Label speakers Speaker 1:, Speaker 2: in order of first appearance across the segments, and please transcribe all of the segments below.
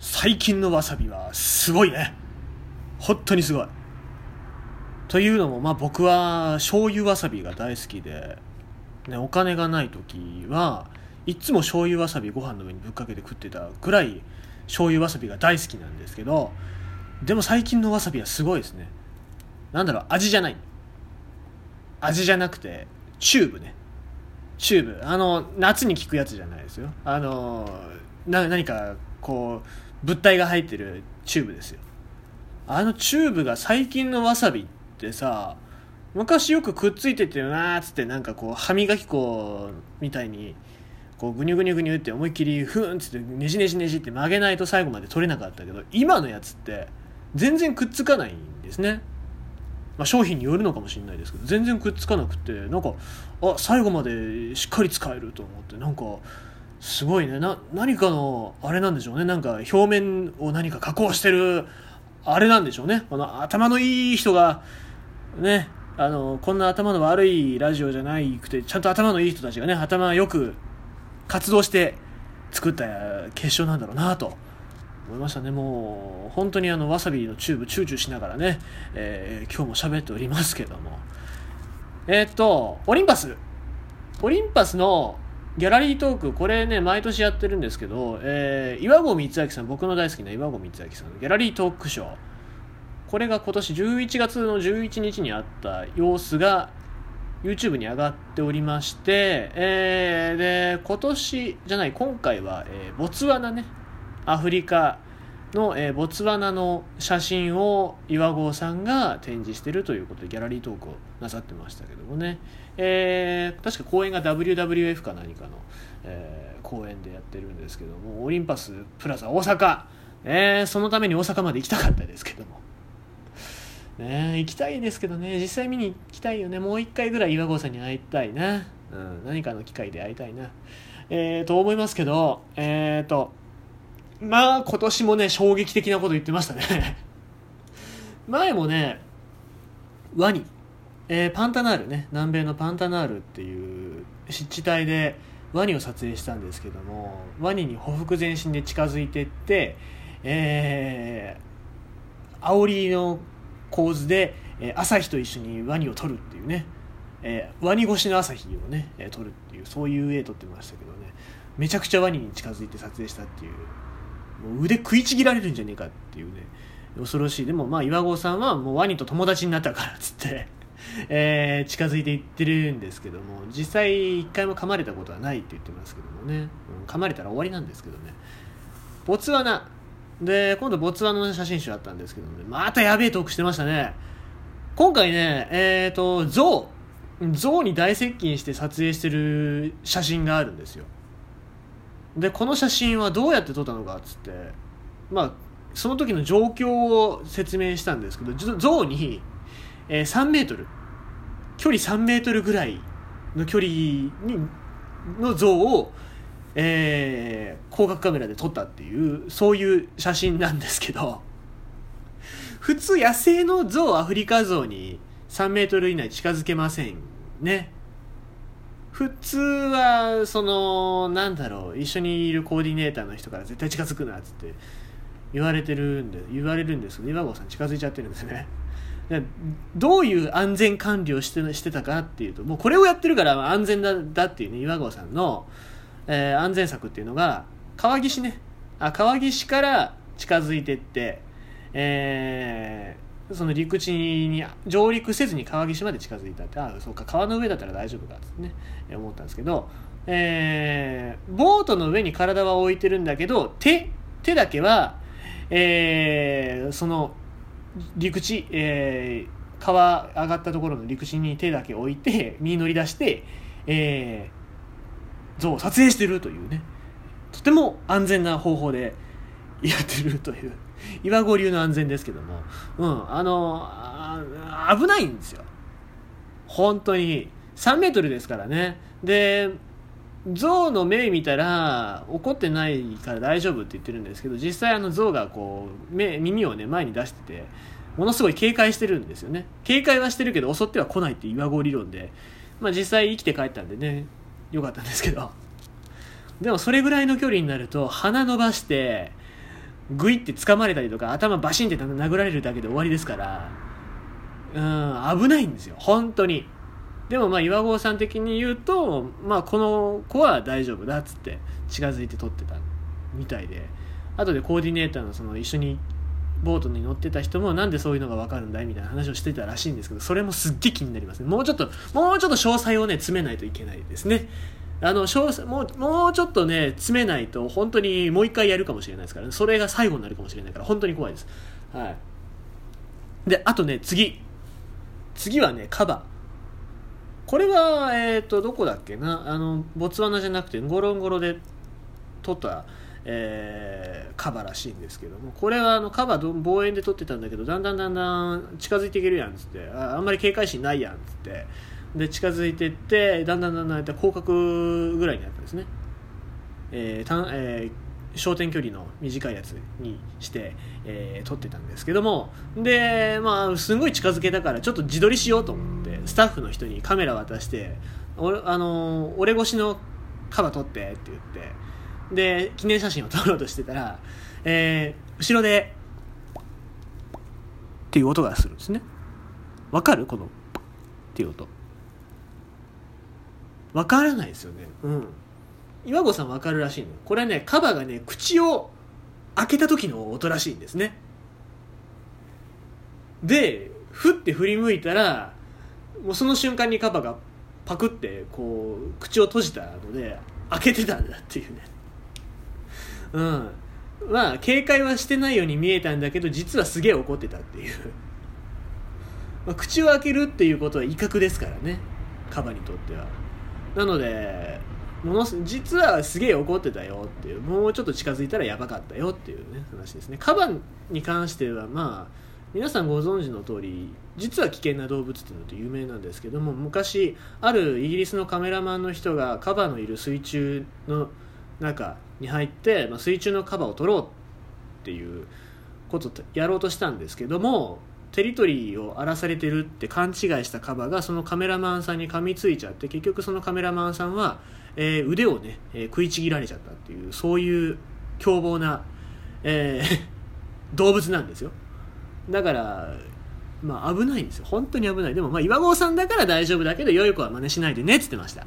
Speaker 1: 最近のわさびはすごいね。本当にすごい。というのもまあ僕は醤油わさびが大好きで、ね、お金がない時はいつも醤油わさびご飯の上にぶっかけて食ってたぐらい醤油わさびが大好きなんですけどでも最近のわさびはすごいですね。なんだろう味じゃない。味じゃなくてチューブね。チューブ。あの夏に聴くやつじゃないですよ。あのな何かこう物体が入ってるチューブですよ。あのチューブが最近のわさびってさ昔よくくっついててなっつってなんかこう歯磨き粉みたいにこうグニュグニュグニュって思いっきりふんっつってねじねじねじって曲げないと最後まで取れなかったけど今のやつって全然くっつかないんですね。まあ、商品によるのかもしれないですけど全然くっつかなくてなんかあ最後までしっかり使えると思ってなんかすごいね。な何かのあれなんでしょうね。なんか表面を何か加工してるあれなんでしょうね。この頭のいい人がねあのこんな頭の悪いラジオじゃないくてちゃんと頭のいい人たちがね頭よく活動して作った結晶なんだろうなと思いましたね。もう本当にあのわさびのチューブチューチューしながらね、えー、今日も喋っておりますけども。えー、っとオリンパス。オリンパスのギャラリートークこれね毎年やってるんですけど、えー、岩合光明さん僕の大好きな岩合光明さんのギャラリートークショー。これが今年11月の11日にあった様子が YouTube に上がっておりまして、えー、で今年じゃない今回は、えー、ボツワナねアフリカの、えー、ボツワナの写真を岩合さんが展示してるということでギャラリートークをなさってましたけどもね、えー、確か公演が WWF か何かの、えー、公演でやってるんですけどもオリンパスプラザ大阪、えー、そのために大阪まで行きたかったですけども。ね、行きたいですけどね。実際見に行きたいよね。もう一回ぐらい岩合さんに会いたいな、うん、何かの機会で会いたいな。えー、と思いますけどえっ、ー、とまあ今年もね衝撃的なこと言ってましたね。前もねワニ、えー、パンタナールね。南米のパンタナールっていう湿地帯でワニを撮影したんですけどもワニにほふ前進で近づいていってえー、煽りの構図で、えー、朝日と一緒にワニを撮るっていうね、えー、ワニ越しの朝日をね、え、撮るっていうそういう絵撮ってましたけどね。めちゃくちゃワニに近づいて撮影したっていう。もう腕食いちぎられるんじゃねえかっていうね。恐ろしい。でもまあ岩合さんはもうワニと友達になったからっつって えー、近づいていってるんですけども実際一回も噛まれたことはないって言ってますけどもね、うん、噛まれたら終わりなんですけどね。ボツワナ。で今度ボツワナの写真集あったんですけどね。またやべえトークしてましたね。今回ねえっ、ー、と象象に大接近して撮影してる写真があるんですよ。でこの写真はどうやって撮ったのかっつってまあその時の状況を説明したんですけど象に、えー、3メートル距離3メートルぐらいの距離にの像を、えー、広角カメラで撮ったっていうそういう写真なんですけど普通野生の象アフリカ象に3メートル以内近づけませんね。普通はそのなんだろう一緒にいるコーディネーターの人から絶対近づくなっつって言われてるんで言われるんですけど岩合さん近づいちゃってるんですね。どういう安全管理をしてしてたかっていうともうこれをやってるから安全だだっていうね岩合さんの、えー、安全策っていうのが川岸ね。あ川岸から近づいてってえーその陸地に上陸せずに川岸まで近づいたってああそうか川の上だったら大丈夫かってね思ったんですけど、えー、ボートの上に体は置いてるんだけど手手だけは、えー、その陸地、えー、川上がったところの陸地に手だけ置いて身乗り出して、えー、像を撮影してるというね。とても安全な方法でやってるという。岩合流の安全ですけども、うん、あのあ危ないんですよ。本当に。3メートルですからね。で象の目見たら怒ってないから大丈夫って言ってるんですけど実際あの象がこう目耳をね前に出しててものすごい警戒してるんですよね。警戒はしてるけど襲っては来ないっていう岩合理論で、まあ、実際生きて帰ったんでねよかったんですけど。でもそれぐらいの距離になると鼻伸ばしてグイって掴まれたりとか頭バシンって殴られるだけで終わりですからうん危ないんですよ。本当に。でもまあ岩合さん的に言うと、まあ、この子は大丈夫だっつって近づいて撮ってたみたいで。後でコーディネーターのその一緒にボートに乗ってた人もなんでそういうのが分かるんだいみたいな話をしてたらしいんですけどそれもすっげえ気になりますね。もうちょっともうちょっと詳細をね詰めないといけないですね。あのもうもうちょっとね詰めないと本当にもう一回やるかもしれないですから、ね、それが最後になるかもしれないから。本当に怖いです。はい。であとね次。次はねカバこれはえっ、ー、とどこだっけな？あのボツワナじゃなくてゴロンゴロで撮ったえー、カバらしいんですけども。これはあのカバ望遠で撮ってたんだけどだんだんだんだん近づいていけるやんっつって。ああんまり警戒心ないやんつって。で近づいていってだんだんだんだん広角ぐらいになったんですね、えーたえー、焦点距離の短いやつにして、えー、撮ってたんですけども。でまあすごい近づけたからちょっと自撮りしようと思ってスタッフの人にカメラ渡して「おあの俺越しのカバー撮って」って言ってで記念写真を撮ろうとしてたら、えー、後ろでっていう音がするんですね。わかる？このっていう音。わからないですよね。うん。岩合さんわかるらしいの。これはねカバがね口を開けた時の音らしいんですね。でふって振り向いたらもうその瞬間にカバがパクってこう口を閉じたので開けてたんだっていうね。うん。まあ警戒はしてないように見えたんだけど実はすげえ怒ってたっていう、まあ、口を開けるっていうことは威嚇ですからね。カバにとっては。なのでもの実はすげえ怒ってたよっていうもうちょっと近づいたらやばかったよっていうね話ですね。カバンに関してはまあ皆さんご存知の通り実は危険な動物っていうのと有名なんですけども昔あるイギリスのカメラマンの人がカバのいる水中の中に入って、まあ、水中のカバを取ろうっていうことやろうとしたんですけどもテリトリーを荒らされてるって勘違いしたカバがそのカメラマンさんに噛みついちゃって結局そのカメラマンさんは、えー、腕をね、えー、食いちぎられちゃったっていうそういう凶暴な、えー、動物なんですよ。だからまあ危ないんですよ。本当に危ない。でもまあ岩合さんだから大丈夫だけど良い子は真似しないでねっつってました。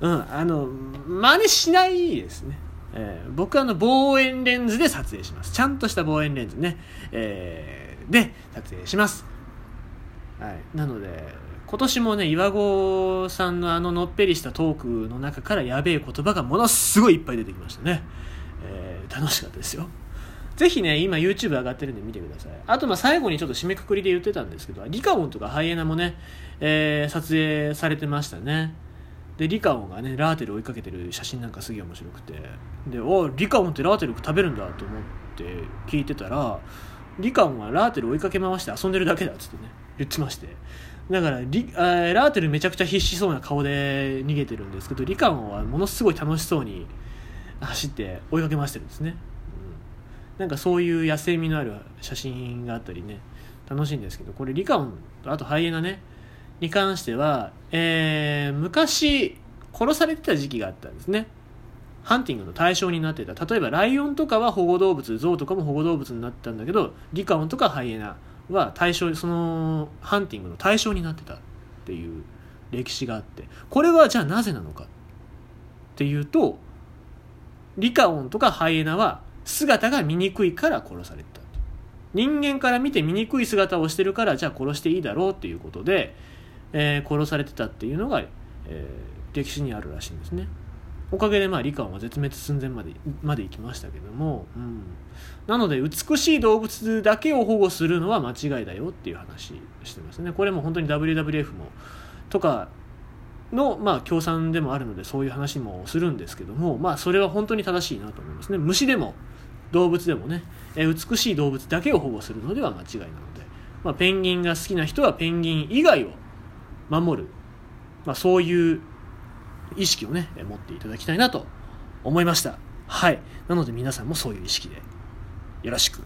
Speaker 1: うんあの真似しないですね。えー、僕はあの望遠レンズで撮影します。ちゃんとした望遠レンズね、えー、で撮影します、はい、なので今年もね岩合さんのあののっぺりしたトークの中からやべえ言葉がものすごいいっぱい出てきましたね、えー、楽しかったですよ。ぜひね、今 YouTube 上がってるんで見てください。あと、ま、最後にちょっと締めくくりで言ってたんですけど、リカオンとかハイエナもね、えー、撮影されてましたね。でリカオンがねラーテル追いかけてる写真なんかすげえ面白くて。でおリカオンってラーテル食べるんだと思って聞いてたらリカオンはラーテル追いかけ回して遊んでるだけだっつってね言ってまして。だからリラーテルめちゃくちゃ必死そうな顔で逃げてるんですけどリカオンはものすごい楽しそうに走って追いかけ回してるんですね、うん、なんかそういう野生味のある写真があったりね楽しいんですけどこれリカオンとあとハイエナね。に関しては、えー、昔殺されてた時期があったんですね。ハンティングの対象になってた。例えばライオンとかは保護動物ゾウとかも保護動物になってたんだけどリカオンとかハイエナは対象そのハンティングの対象になってたっていう歴史があって。これはじゃあなぜなのかっていうとリカオンとかハイエナは姿が醜いから殺された。人間から見て醜い姿をしてるからじゃあ殺していいだろうっていうことでえー、殺されてたっていうのが、えー、歴史にあるらしいんですね。おかげでまあリカオンは絶滅寸前までまで行きましたけども、うん、なので美しい動物だけを保護するのは間違いだよっていう話してますね。これも本当に WWF もとかの、まあ、協賛でもあるのでそういう話もするんですけども、まあ、それは本当に正しいなと思いますね。虫でも動物でもね、え美しい動物だけを保護するのでは間違いなので、まあ、ペンギンが好きな人はペンギン以外を守る、まあ、そういう意識をね持っていただきたいなと思いました。はい。なので皆さんもそういう意識でよろしく